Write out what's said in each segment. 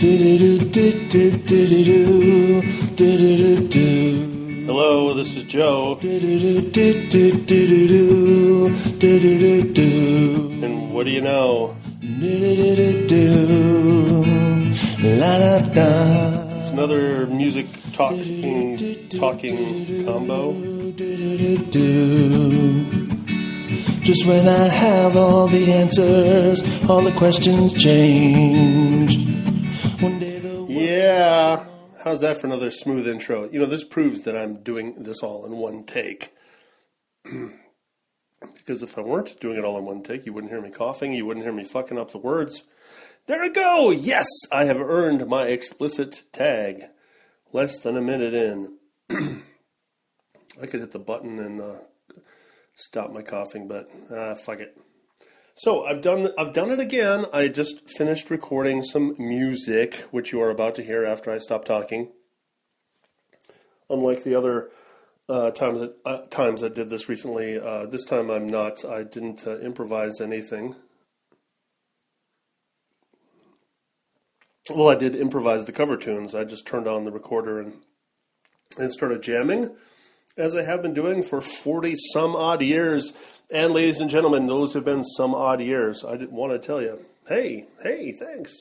Hello, this is Joe. And what do you know? It's another music talking talking combo. Just when I have all the answers, all the questions change. Yeah. How's that for another smooth intro? You know, this proves that I'm doing this all in one take. because if I weren't doing it all in one take, you wouldn't hear me coughing, you wouldn't hear me fucking up the words. There we go! Yes, I have earned my explicit tag. Less than a minute in. I could hit the button and uh, stop my coughing, but uh, fuck it. So I've done I've done it again. I just finished recording some music, which you are about to hear after I stop talking. Unlike the other uh, times that uh, times I did this recently, uh, this time I'm not. I didn't uh, improvise anything. Well, I did improvise the cover tunes. I just turned on the recorder and and started jamming, as I have been doing for forty some odd years. And ladies and gentlemen, those have been some odd years. I didn't want to tell you, hey, hey, thanks.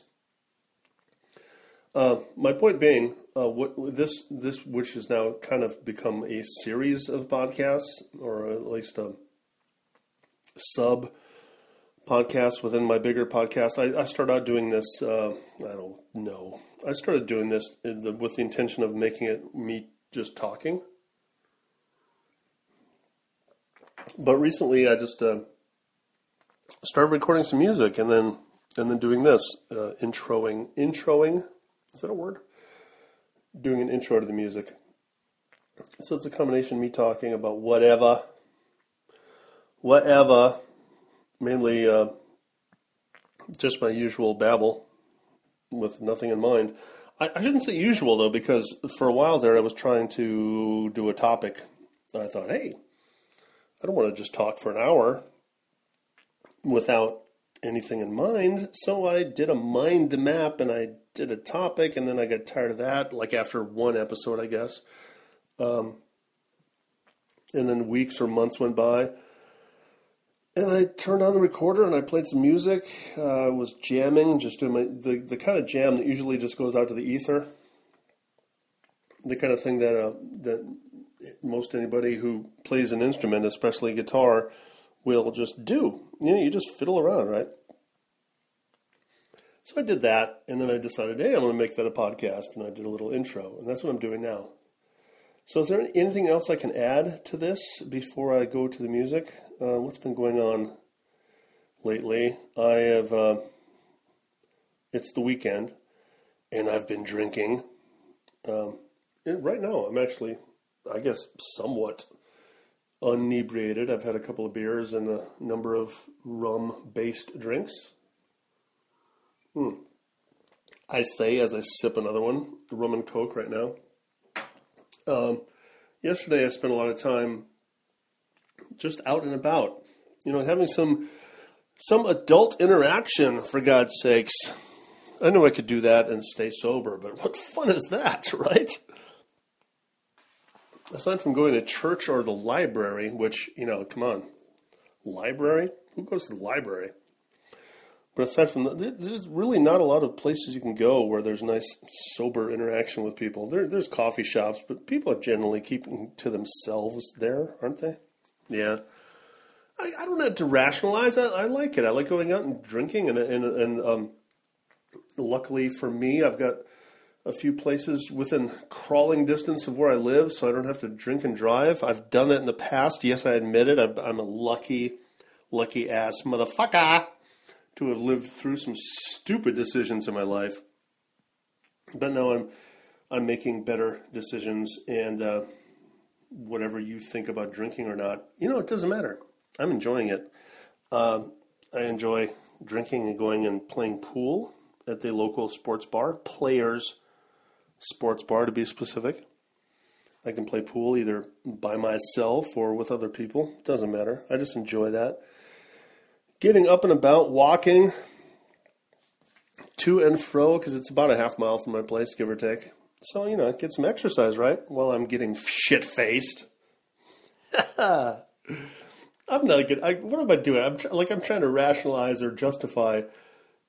Uh, my point being, uh, what this this which has now kind of become a series of podcasts, or at least a sub podcast within my bigger podcast. I, I started out doing this. Uh, I don't know. I started doing this the, with the intention of making it me just talking. But recently, I just uh, started recording some music, and then and then doing this uh, introing introing. Is that a word? Doing an intro to the music. So it's a combination of me talking about whatever, whatever, mainly uh, just my usual babble with nothing in mind. I, I shouldn't say usual though, because for a while there I was trying to do a topic. I thought, hey, I don't want to just talk for an hour without anything in mind. So I did a mind map and I did a topic, and then I got tired of that, like after one episode, I guess. Um, and then weeks or months went by. And I turned on the recorder and I played some music. Uh, I was jamming, just doing my the, the kind of jam that usually just goes out to the ether. The kind of thing that uh, that most anybody who plays an instrument, especially guitar, will just do. You know, you just fiddle around, right? So I did that, and then I decided, hey, I'm going to make that a podcast, and I did a little intro, and that's what I'm doing now. So, is there anything else I can add to this before I go to the music? Uh, what's been going on lately? I have. Uh, it's the weekend, and I've been drinking. Um, right now, I'm actually, I guess, somewhat unebriated. I've had a couple of beers and a number of rum-based drinks. Hmm. I say as I sip another one, the rum and coke right now. Um, yesterday, I spent a lot of time just out and about, you know, having some some adult interaction. For God's sakes, I know I could do that and stay sober, but what fun is that, right? Aside from going to church or the library, which you know, come on, library? Who goes to the library? But aside from that, there's really not a lot of places you can go where there's nice, sober interaction with people. There, there's coffee shops, but people are generally keeping to themselves there, aren't they? Yeah. I, I don't have to rationalize. I, I like it. I like going out and drinking, and and and um, luckily for me, I've got a few places within crawling distance of where I live, so I don't have to drink and drive. I've done that in the past. Yes, I admit it. I'm, a lucky, lucky ass motherfucker to have lived through some stupid decisions in my life. But now I'm I'm making better decisions, and uh, whatever you think about drinking or not, you know, it doesn't matter. I'm enjoying it. Uh, I enjoy drinking and going and playing pool at the local sports bar, Players Sports Bar to be specific. I can play pool either by myself or with other people. Doesn't matter. I just enjoy that getting up and about, walking. to and fro because it's about a half mile from my place, give or take. So you know, get some exercise, right? While I'm getting shit faced. I'm not a good. I, what am I doing? I'm tr- like I'm trying to rationalize or justify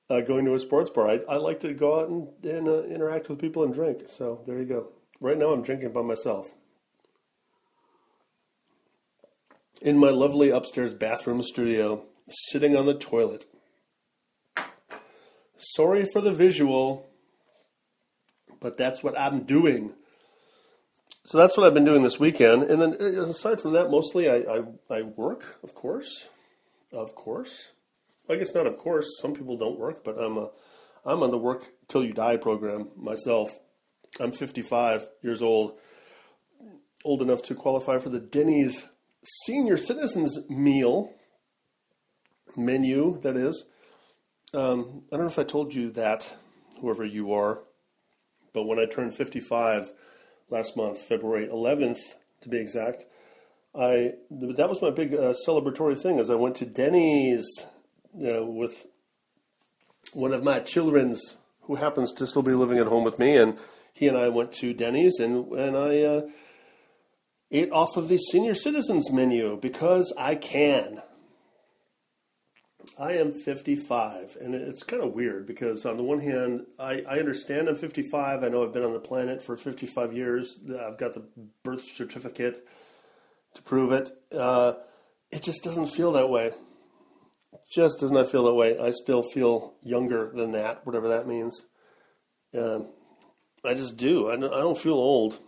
uh, going to a sports bar. I, I like to go out and, and uh, interact with people and drink. So there you go. Right now, I'm drinking by myself in my lovely upstairs bathroom studio, sitting on the toilet. Sorry for the visual, but that's what I'm doing. So that's what I've been doing this weekend. And then uh, aside from that, mostly I, I, I work, of course. Of course. I guess not of course. Some people don't work, but I'm, a, I'm on the Work Till You Die program myself. I'm 55 years old, old enough to qualify for the Denny's Senior Citizens Meal menu, that is. Um, I don't know if I told you that, whoever you are, but when I turned 55 last month, February 11th to be exact, I that was my big uh, celebratory thing as I went to Denny's uh, with one of my children's who happens to still be living at home with me, and he and I went to Denny's and and I uh, ate off of the senior citizens menu because I can. I am 55, and it's kind of weird because, on the one hand, I, I understand I'm 55. I know I've been on the planet for 55 years. I've got the birth certificate to prove it. Uh, it just doesn't feel that way. Just does not feel that way. I still feel younger than that, whatever that means. Uh, I just do. I don't, feel old.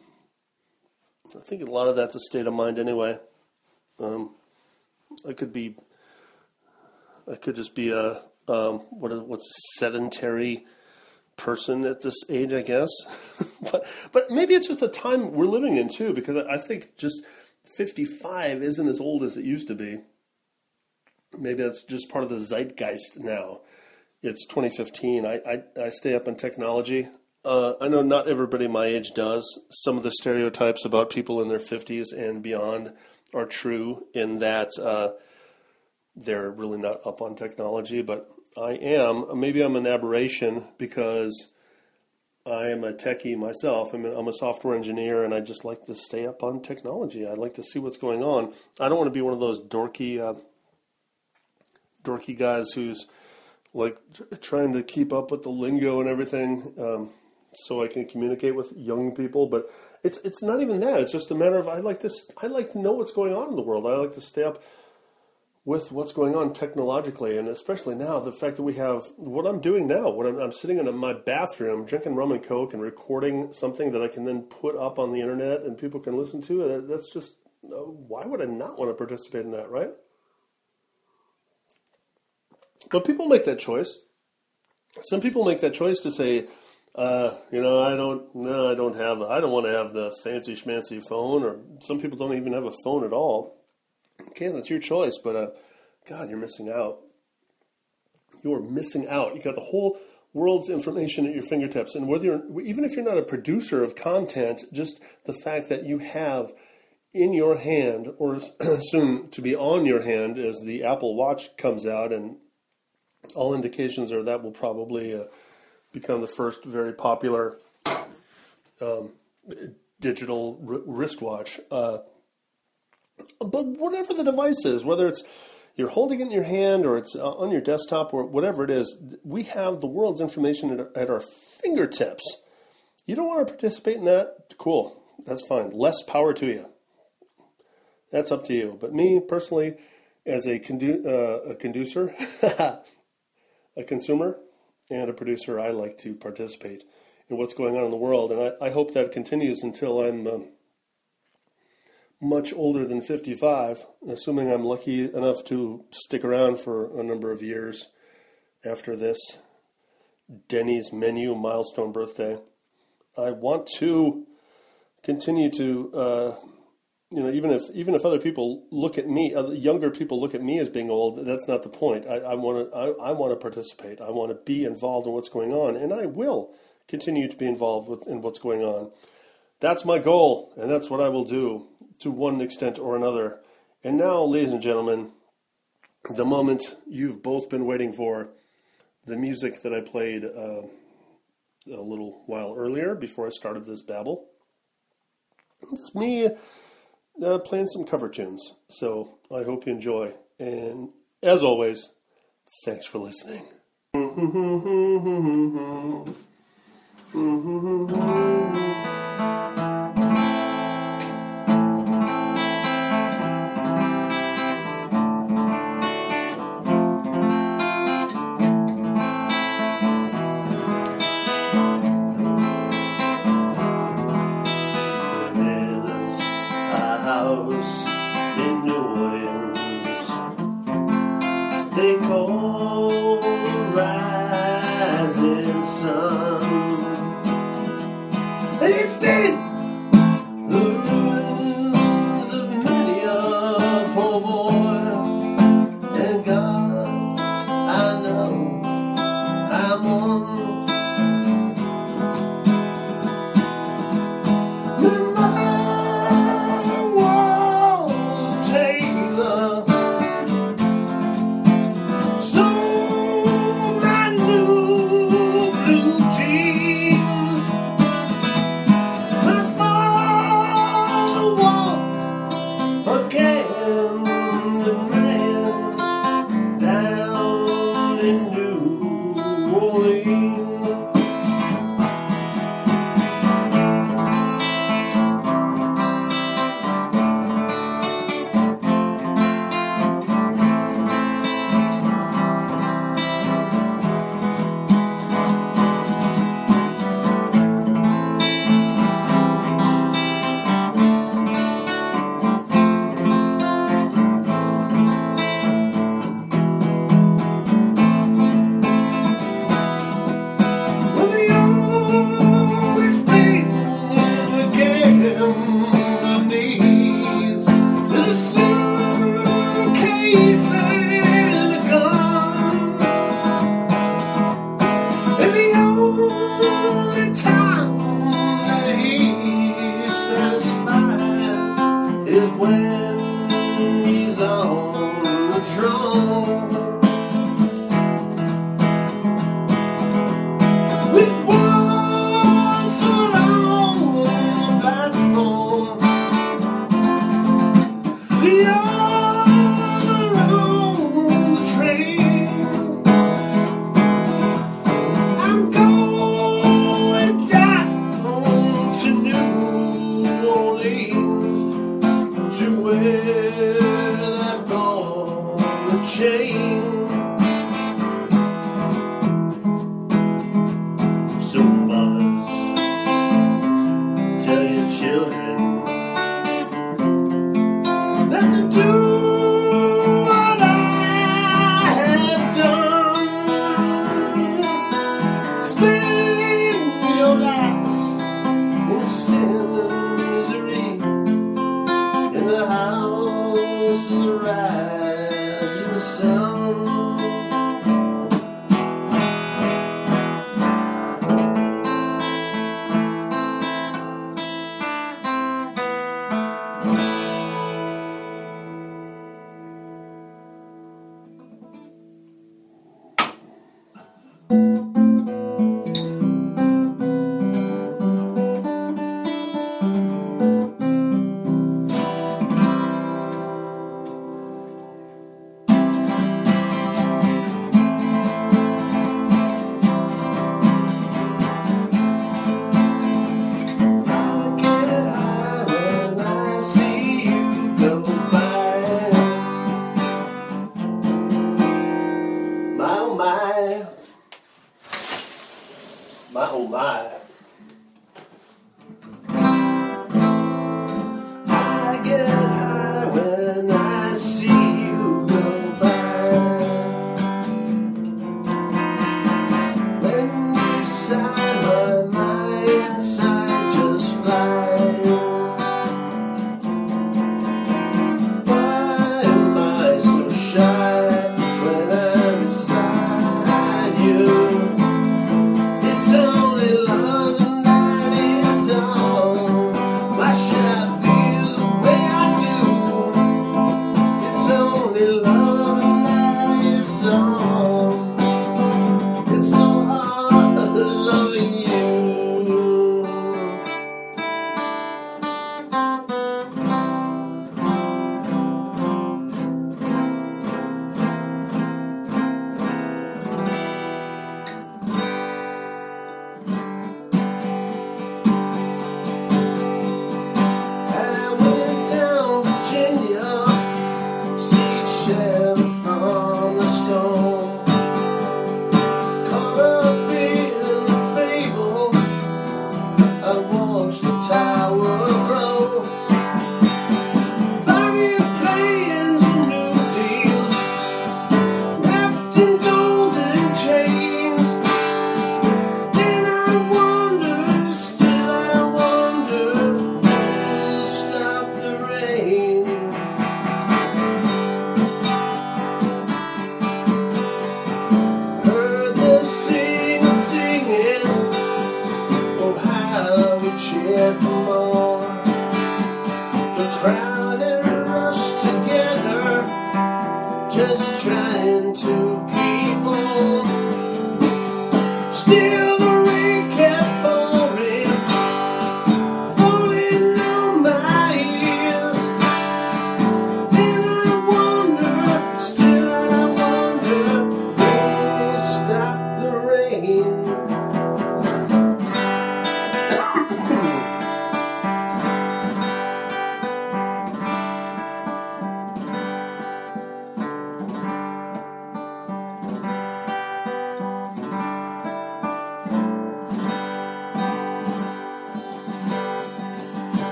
I think a lot of that's a state of mind anyway. Um, I could be I could just be a um, what what's a sedentary person at this age, I guess. but but maybe it's just the time we're living in too, because I think just fifty five isn't as old as it used to be. Maybe that's just part of the zeitgeist now. It's 2015. I, I, I stay up on technology. Uh, I know not everybody my age does. Some of the stereotypes about people in their 50s and beyond are true in that uh, they're really not up on technology, but I am. Maybe I'm an aberration because I am a techie myself. I'm a, software engineer, and I just like to stay up on technology. I like to see what's going on. I don't want to be one of those dorky, uh, dorky guys who's like trying to keep up with the lingo and everything, um, so I can communicate with young people. But it's it's not even that. It's just a matter of I like to I like to know what's going on in the world. I like to stay up with what's going on technologically, and especially now, the fact that we have what I'm doing now, what I'm, I'm sitting in my bathroom drinking rum and coke and recording something that I can then put up on the internet and people can listen to. That's just uh, why would I not want to participate in that, right? But people make that choice. Some people make that choice to say, uh, you know, I don't, no, I don't have, I don't want to have the fancy schmancy phone, or some people don't even have a phone at all Okay, that's your choice, but uh, God, you're missing out. You're missing out. You got the whole world's information at your fingertips, and whether you're even if you're not a producer of content, just the fact that you have in your hand, or soon to be on your hand, as the Apple Watch comes out, and all indications are that will probably uh, become the first very popular um, digital r- wristwatch. Uh, but whatever the device is, whether it's you're holding it in your hand or it's uh, on your desktop or whatever it is, we have the world's information at our fingertips. You don't want to participate in that? Cool. That's fine. Less power to you. That's up to you. But me personally, as a, condu- uh, a conducer, a consumer, and a producer, I like to participate in what's going on in the world. And I, I hope that continues until I'm. Uh, much older than 55, assuming I'm lucky enough to stick around for a number of years after this Denny's menu milestone birthday. I want to continue to, uh, you know, even if even if other people look at me, younger people look at me as being old, that's not the point. I want to I, want to participate. I want to be involved in what's going on, and I will continue to be involved with in what's going on. That's my goal, and that's what I will do to one extent or another. And now, ladies and gentlemen, the moment you've both been waiting for, the music that I played uh, a little while earlier before I started this babble. It's me uh, playing some cover tunes. So I hope you enjoy. And as always, thanks for listening.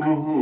mm-hmm.